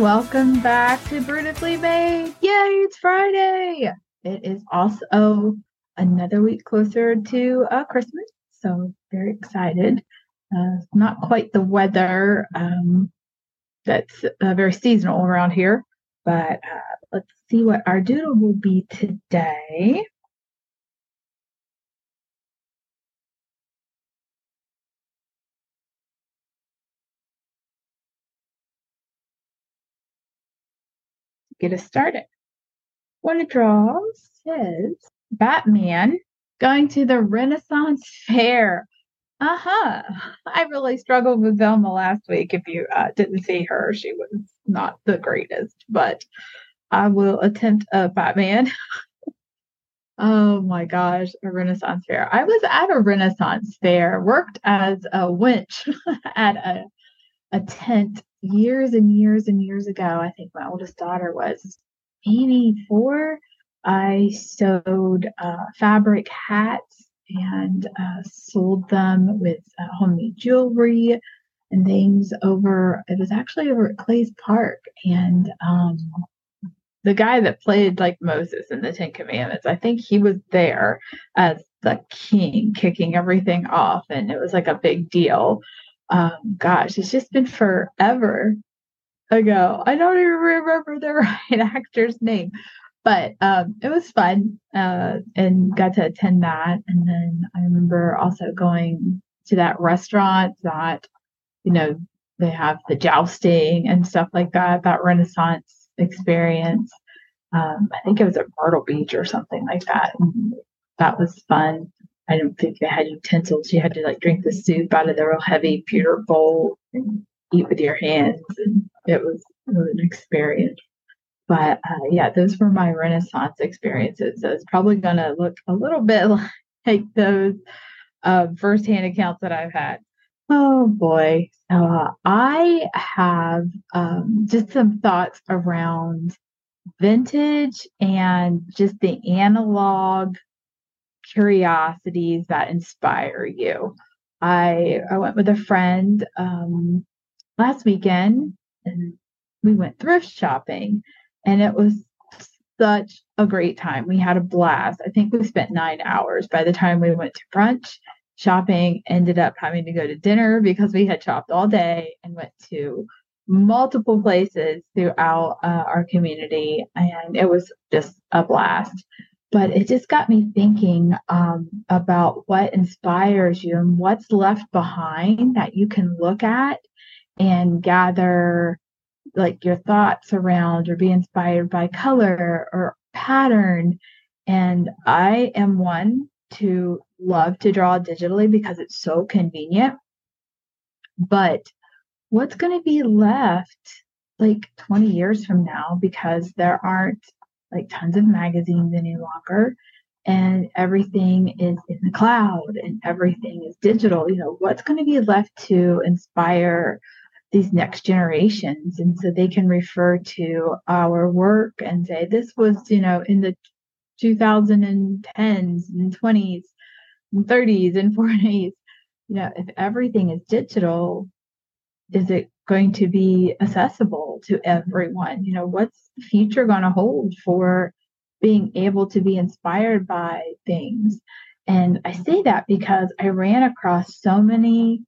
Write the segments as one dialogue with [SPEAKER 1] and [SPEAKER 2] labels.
[SPEAKER 1] welcome back to Brewtifully Made. Yay, it's Friday. It is also another week closer to uh, Christmas, so very excited. Uh, not quite the weather um, that's uh, very seasonal around here, but uh, let's see what our doodle will be today. Get us started. What it draws says Batman going to the Renaissance Fair. Uh huh. I really struggled with Velma last week. If you uh, didn't see her, she was not the greatest, but I will attempt a Batman. oh my gosh, a Renaissance Fair. I was at a Renaissance Fair, worked as a wench at a, a tent years and years and years ago, I think my oldest daughter was maybe four. I sewed uh, fabric hats and uh, sold them with uh, homemade jewelry and things over. It was actually over at Clay's Park, and um, the guy that played like Moses in the Ten Commandments, I think he was there as the king, kicking everything off, and it was like a big deal um, gosh, it's just been forever ago. I don't even remember the right actor's name, but um, it was fun uh, and got to attend that. And then I remember also going to that restaurant that, you know, they have the jousting and stuff like that, that Renaissance experience. Um, I think it was at Myrtle Beach or something like that. And that was fun. I don't think they had utensils. You had to like drink the soup out of the real heavy pewter bowl and eat with your hands. And it was, it was an experience. But uh, yeah, those were my Renaissance experiences. So it's probably going to look a little bit like those uh, firsthand accounts that I've had. Oh boy. Uh, I have um, just some thoughts around vintage and just the analog curiosities that inspire you. I I went with a friend um, last weekend and we went thrift shopping and it was such a great time. We had a blast. I think we spent nine hours by the time we went to brunch. Shopping ended up having to go to dinner because we had shopped all day and went to multiple places throughout uh, our community, and it was just a blast but it just got me thinking um, about what inspires you and what's left behind that you can look at and gather like your thoughts around or be inspired by color or pattern. And i am one to love to draw digitally because it's so convenient. But what's going to be left like 20 years from now because there aren't like tons of magazines in any longer and everything is in the cloud and everything is digital you know what's going to be left to inspire these next generations? And so they can refer to our work and say this was you know in the 2010s and 20s and 30s and 40s you know if everything is digital is it going to be accessible to everyone? You know, what's the future going to hold for being able to be inspired by things? And I say that because I ran across so many,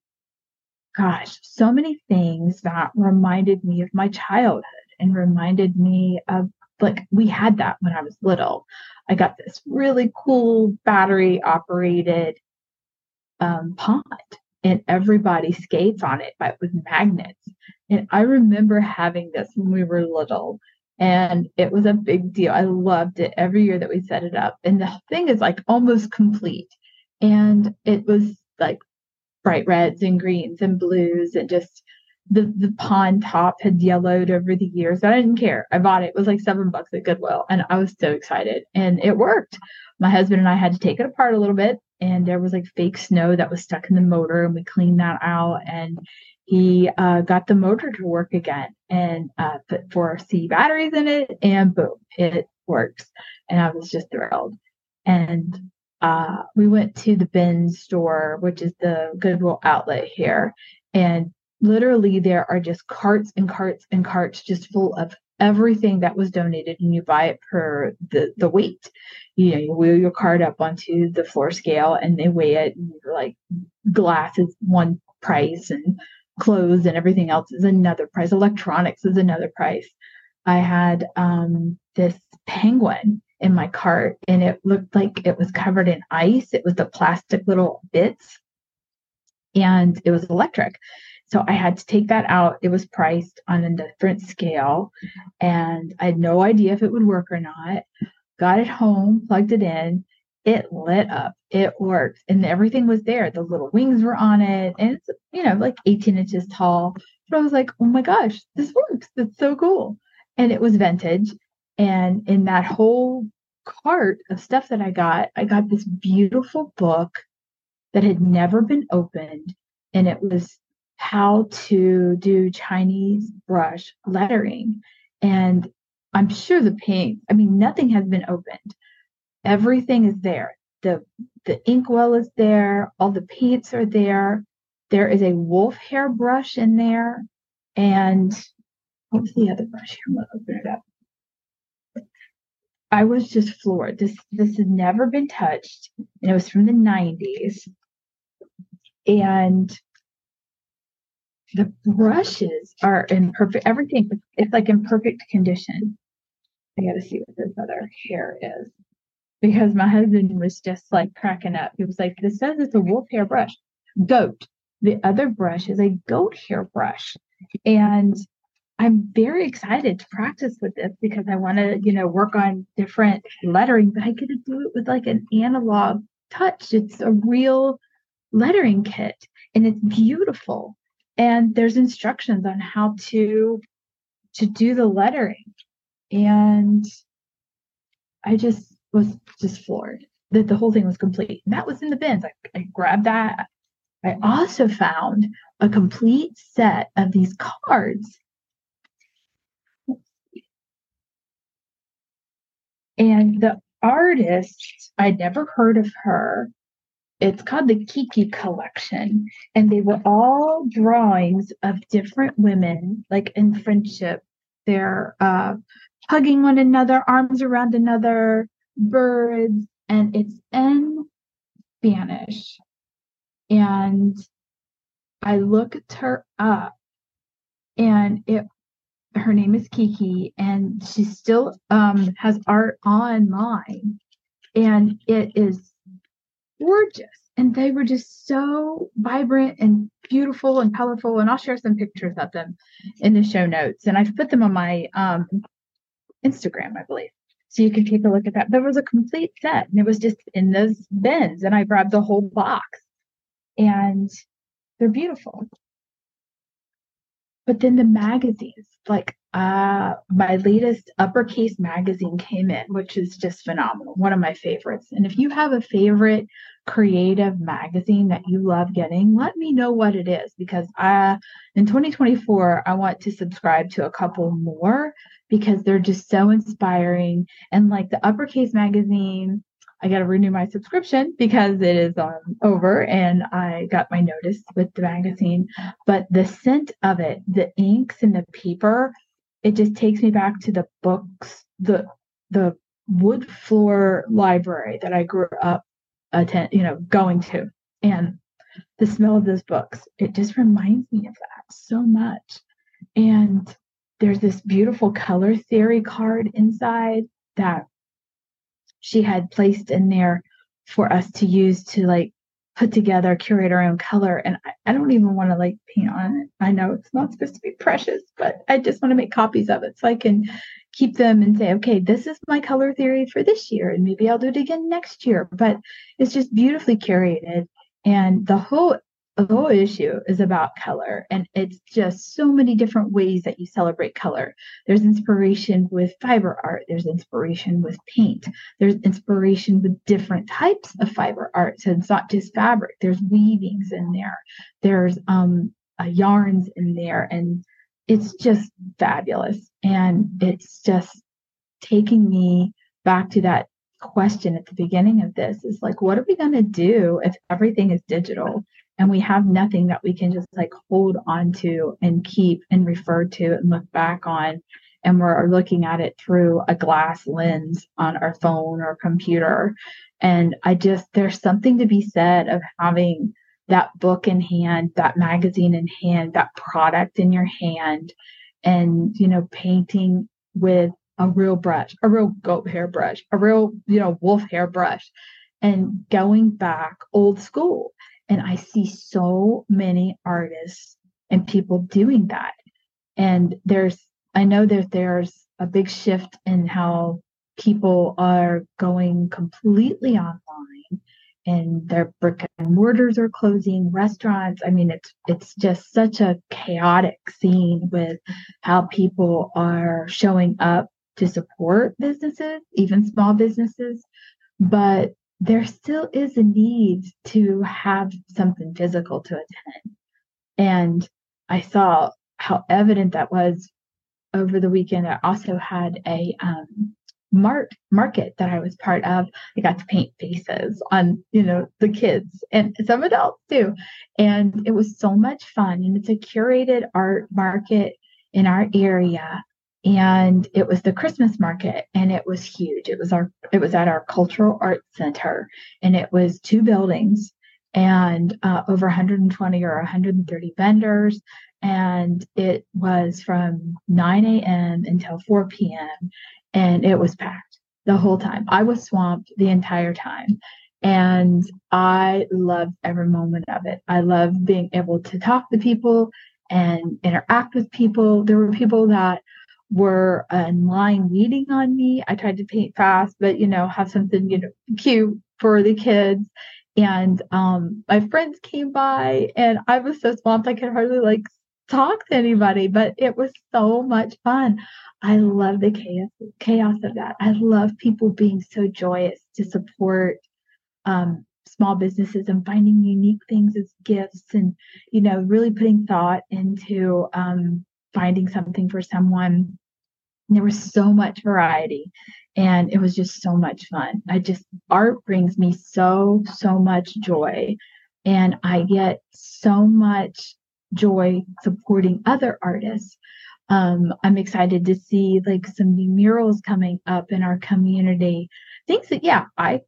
[SPEAKER 1] gosh, so many things that reminded me of my childhood and reminded me of like we had that when I was little. I got this really cool battery operated um, pond and everybody skates on it but with magnets. And I remember having this when we were little and it was a big deal. I loved it every year that we set it up. And the thing is like almost complete. And it was like bright reds and greens and blues and just the the pond top had yellowed over the years. I didn't care. I bought it. It was like seven bucks at Goodwill, and I was so excited. And it worked. My husband and I had to take it apart a little bit and there was like fake snow that was stuck in the motor and we cleaned that out and he uh, got the motor to work again and uh, put four C batteries in it and boom, it works. And I was just thrilled. And uh, we went to the bin store, which is the Goodwill outlet here. And literally there are just carts and carts and carts just full of everything that was donated and you buy it per the the weight. You know you wheel your cart up onto the floor scale and they weigh it and like glass is one price and clothes and everything else is another price. Electronics is another price. I had um this penguin in my cart and it looked like it was covered in ice. It was the plastic little bits and it was electric so I had to take that out. It was priced on a different scale, and I had no idea if it would work or not. Got it home, plugged it in. It lit up. It worked, and everything was there. The little wings were on it, and it's you know like 18 inches tall. But I was like, oh my gosh, this works. That's so cool. And it was vintage. And in that whole cart of stuff that I got, I got this beautiful book that had never been opened. And it was how to do Chinese brush lettering. And I'm sure the paint, I mean, nothing has been opened. Everything is there. The the inkwell is there, all the paints are there. There is a wolf hair brush in there. And what's the other brush? I'm gonna open it up. I was just floored. This this has never been touched, and it was from the 90s. And the brushes are in perfect everything it's like in perfect condition. I gotta see what this other hair is. Because my husband was just like cracking up. He was like this says it's a wolf hair brush. Goat. The other brush is a goat hair brush. And i'm very excited to practice with this because i want to you know work on different lettering but i get to do it with like an analog touch. It's a real lettering kit and it's beautiful and there's instructions on how to to do the lettering. And i just was just floored that the whole thing was complete. And that was in the bins. I, I grabbed that. I also found a complete set of these cards. And the artist i'd never heard of her it's called the Kiki Collection, and they were all drawings of different women, like in friendship. They're uh, hugging one another, arms around another, birds, and it's in Spanish. And I looked her up, and it her name is Kiki, and she still um, has art online, and it is gorgeous. And they were just so vibrant and beautiful and colorful. And I'll share some pictures of them in the show notes. And I've put them on my um, Instagram, I believe. So you can take a look at that. There was a complete set and it was just in those bins. And I grabbed the whole box. And they're beautiful. But then the magazines, like uh, my latest uppercase magazine came in, which is just phenomenal. One of my favorites. And if you have a favorite creative magazine that you love getting, let me know what it is because I, in 2024, I want to subscribe to a couple more because they're just so inspiring. And like the uppercase magazine, I got to renew my subscription because it is um, over and I got my notice with the magazine. But the scent of it, the inks and the paper, it just takes me back to the books, the the wood floor library that I grew up attend, you know, going to. And the smell of those books, it just reminds me of that so much. And there's this beautiful color theory card inside that she had placed in there for us to use to like put together, curate our own color. And I, I don't even want to like paint on it. I know it's not supposed to be precious, but I just want to make copies of it so I can keep them and say, okay, this is my color theory for this year. And maybe I'll do it again next year. But it's just beautifully curated. And the whole the whole issue is about color and it's just so many different ways that you celebrate color. There's inspiration with fiber art there's inspiration with paint there's inspiration with different types of fiber art so it's not just fabric there's weavings in there there's um uh, yarns in there and it's just fabulous. And it's just taking me back to that question at the beginning of this is like what are we going to do if everything is digital and we have nothing that we can just like hold on to and keep and refer to and look back on. And we're looking at it through a glass lens on our phone or computer. And i just there's something to be said of having that book in hand that magazine in hand that product in your hand and you know painting with a real brush a real goat hair brush a real you know wolf hair brush and going back old school and I see so many artists and people doing that. And there's, I know that there's a big shift in how people are going completely online and their brick and mortars are closing restaurants i mean it's it's just such a chaotic scene with how people are showing up to support businesses even small businesses but there still is a need to have something physical to attend. And I saw how evident that was over the weekend. I also had a um, mart market that I was part of. I got to paint faces on, you know, the kids and some adults too. And it was so much fun. And it's a curated art market in our area and it was the Christmas market and it was huge. It was our it was at our cultural arts center and it was two buildings and uh, over 120 or 130 vendors and it was from 9 a.m. until 4 p.m. and it was packed the whole time. I was swamped the entire time. And I loved every moment of it. I loved being able to talk to people and interact with people. There were people that were in line waiting on me. I tried to paint fast, but you know, have something, you know, cute for the kids. And um, my friends came by and I was so swamped I could hardly like talk to anybody, but it was so much fun. I love the chaos chaos of that. I love people being so joyous to support um, small businesses and finding unique things as gifts and you know really putting thought into um, finding something for someone there was so much variety and it was just so much fun. I just, art brings me so, so much joy. And I get so much joy supporting other artists. Um, I'm excited to see like some new murals coming up in our community. Things that, yeah, I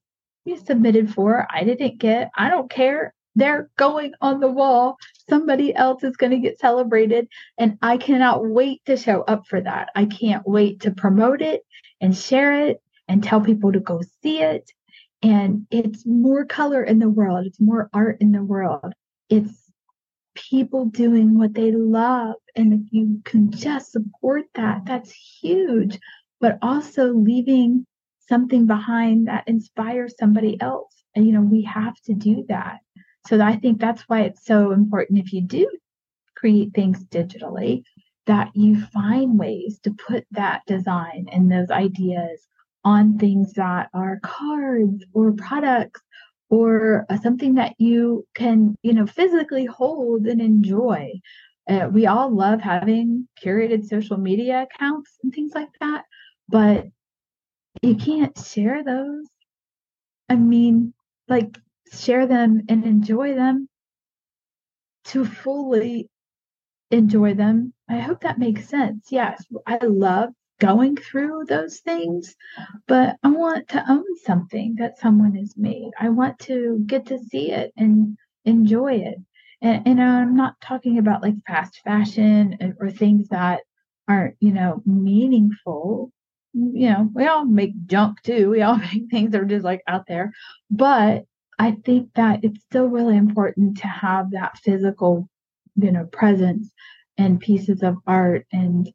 [SPEAKER 1] submitted for, I didn't get. I don't care they're going on the wall. Somebody else is going to get celebrated. And I cannot wait to show up for that. I can't wait to promote it and share it and tell people to go see it. And it's more color in the world, it's more art in the world. It's people doing what they love. And if you can just support that, that's huge. But also leaving something behind that inspires somebody else. And, you know, we have to do that. So I think that's why it's so important if you do create things digitally that you find ways to put that design and those ideas on things that are cards or products or uh, something that you can you know physically hold and enjoy. Uh, we all love having curated social media accounts and things like that but you can't share those. I mean like share them and enjoy them to fully enjoy them. I hope that makes sense. Yes, I love going through those things, but I want to own something that someone has made. I want to get to see it and enjoy it. And, and I'm not talking about like fast fashion or things that aren't, you know, meaningful. You know, we all make junk too. We all make things that are just like out there. But I think that it's still really important to have that physical, you know, presence and pieces of art and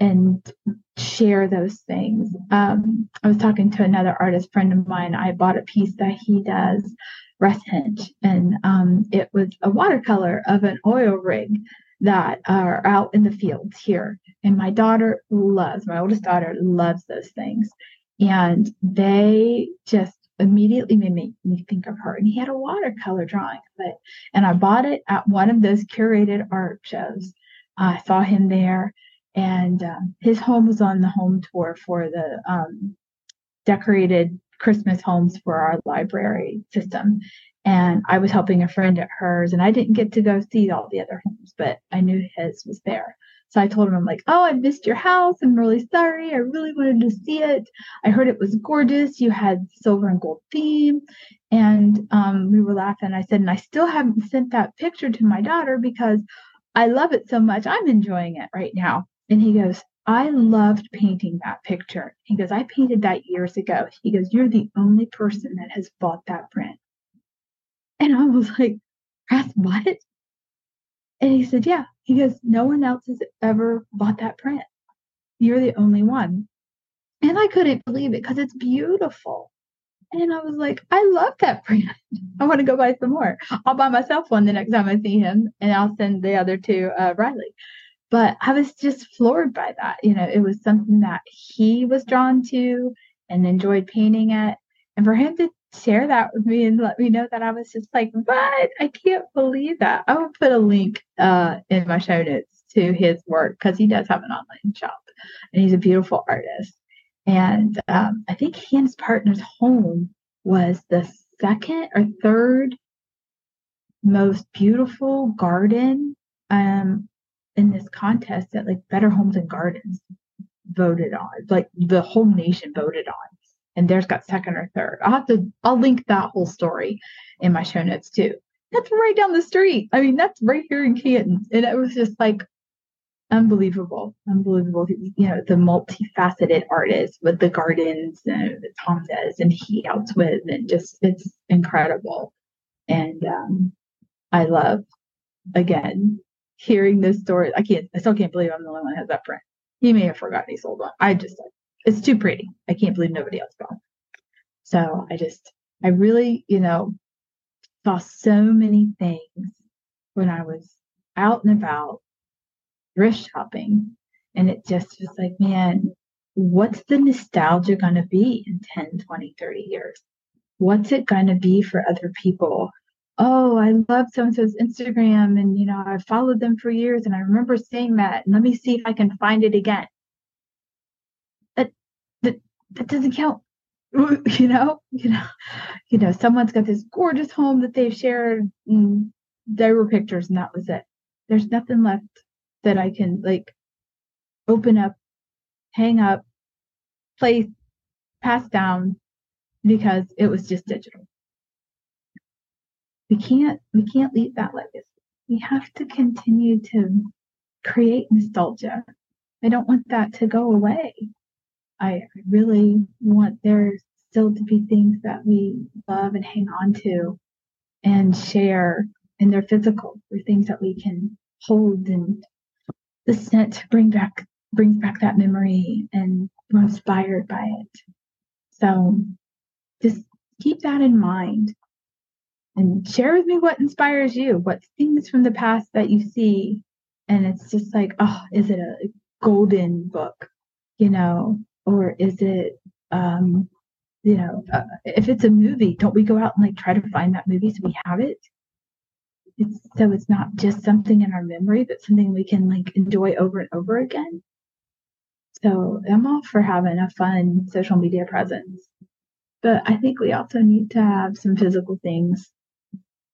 [SPEAKER 1] and share those things. Um, I was talking to another artist friend of mine. I bought a piece that he does, Russ Hinch, and um, it was a watercolor of an oil rig that are out in the fields here. And my daughter loves, my oldest daughter loves those things. And they just immediately made me, me think of her. And he had a watercolor drawing of it. And I bought it at one of those curated art shows. I saw him there, and um, his home was on the home tour for the um, decorated Christmas homes for our library system. And I was helping a friend at hers, and I didn't get to go see all the other homes, but I knew his was there. So I told him, I'm like, oh, I missed your house. I'm really sorry. I really wanted to see it. I heard it was gorgeous. You had silver and gold theme. And um, we were laughing. I said, and I still haven't sent that picture to my daughter because I love it so much. I'm enjoying it right now. And he goes, I loved painting that picture. He goes, I painted that years ago. He goes, You're the only person that has bought that print. And I was like, That's what? And he said, Yeah. He goes, No one else has ever bought that print. You're the only one. And I couldn't believe it because it's beautiful. And I was like, I love that print. I want to go buy some more. I'll buy myself one the next time I see him, and I'll send the other to uh, Riley. But I was just floored by that. You know, it was something that he was drawn to and enjoyed painting it. And for him to share that with me and let me know that I was just like, what? I can't believe that. I will put a link uh, in my show notes to his work because he does have an online shop and he's a beautiful artist. And um, I think he and his partner's home was the second or third most beautiful garden um, in this contest that like Better Homes and Gardens voted on, like the whole nation voted on and theirs got second or third. I'll have to I'll link that whole story in my show notes too. That's right down the street. I mean, that's right here in Canton. And it was just like unbelievable. Unbelievable. You know, the multifaceted artist with the gardens and that Tom does and he helps with and just it's incredible. And um I love again hearing this story. I can't I still can't believe I'm the only one that has that print. He may have forgotten he sold one. I just like it's too pretty. I can't believe nobody else bought. So I just, I really, you know, saw so many things when I was out and about thrift shopping. And it just was like, man, what's the nostalgia going to be in 10, 20, 30 years? What's it going to be for other people? Oh, I love so and so's Instagram, and you know, I've followed them for years, and I remember seeing that. And let me see if I can find it again that doesn't count. You know? You know? You know someone's got this gorgeous home that they've shared and there were pictures and that was it. There's nothing left that i can like open up hang up place pass down because it was just digital. We can't we can't leave that legacy. We have to continue to create nostalgia. I don't want that to go away I really want there still to be things that we love and hang on to and share and they're physical. They're things that we can hold and the scent bring back brings back that memory and we're inspired by it. So just keep that in mind and share with me what inspires you, what things from the past that you see. And it's just like, oh, is it a golden book? You know, or is it um you know uh, if it's a movie don't we go out and like try to find that movie so we have it? It's so it's not just something in our memory but something we can like enjoy over and over again. So i'm all for having a fun social media presence. But i think we also need to have some physical things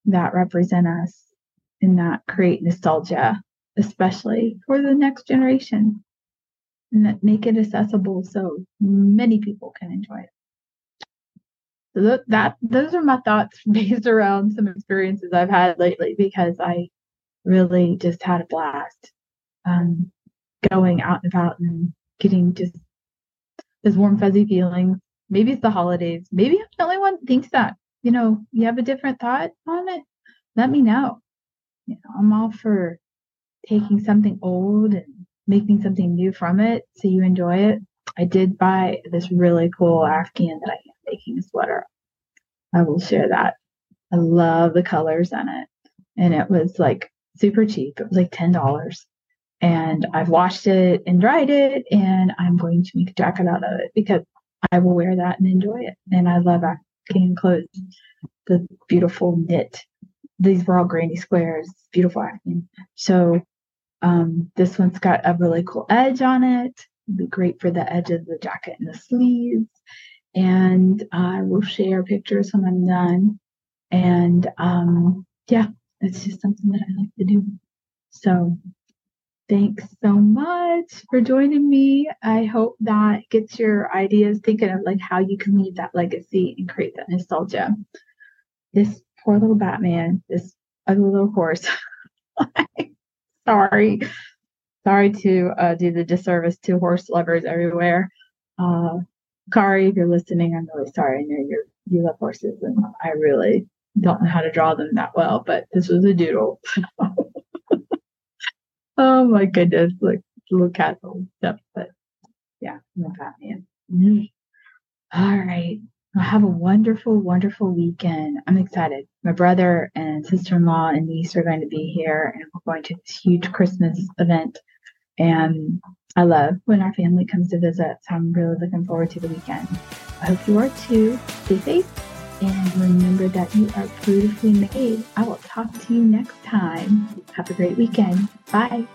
[SPEAKER 1] that represent us and that create nostalgia especially for the next generation make it accessible so many people can enjoy it. So that, those are my thoughts based around some experiences I've had lately because I really just had a blast um, going out and about and getting just this warm fuzzy feeling. Maybe it's the holidays. Maybe I'm the only one thinks that. You know, you have a different thought on it. Let me know. You know, I'm all for taking something old and making something new from it so you enjoy it. I did buy this really cool Afghan that I am making a sweater. I will share that. I love the colors in it. And it was like super cheap. It was like $10. And I've washed it and dried it, and I'm going to make a jacket out of it because I will wear that and enjoy it. And I love Afghan clothes, the beautiful knit. These were all granny squares, beautiful Afghan. So um, this one's got a really cool edge on it. Be great for the edge of the jacket and the sleeves. And I will share pictures when I'm done. And um, yeah, it's just something that I like to do. So thanks so much for joining me. I hope that gets your ideas thinking of like how you can leave that legacy and create that nostalgia. This poor little Batman, this ugly little horse. sorry. Sorry to uh, do the disservice to horse lovers everywhere. Uh, Kari, if you're listening, I'm really sorry. I know you're you love horses, and I really don't know how to draw them that well, but this was a doodle. oh my goodness, like little cat stuff. But yeah, a Batman. Mm-hmm. All right. Have a wonderful, wonderful weekend. I'm excited. My brother and sister in law and niece are going to be here, and we're going to this huge Christmas event. And I love when our family comes to visit, so I'm really looking forward to the weekend. I hope you are too. Stay safe and remember that you are beautifully made. I will talk to you next time. Have a great weekend. Bye.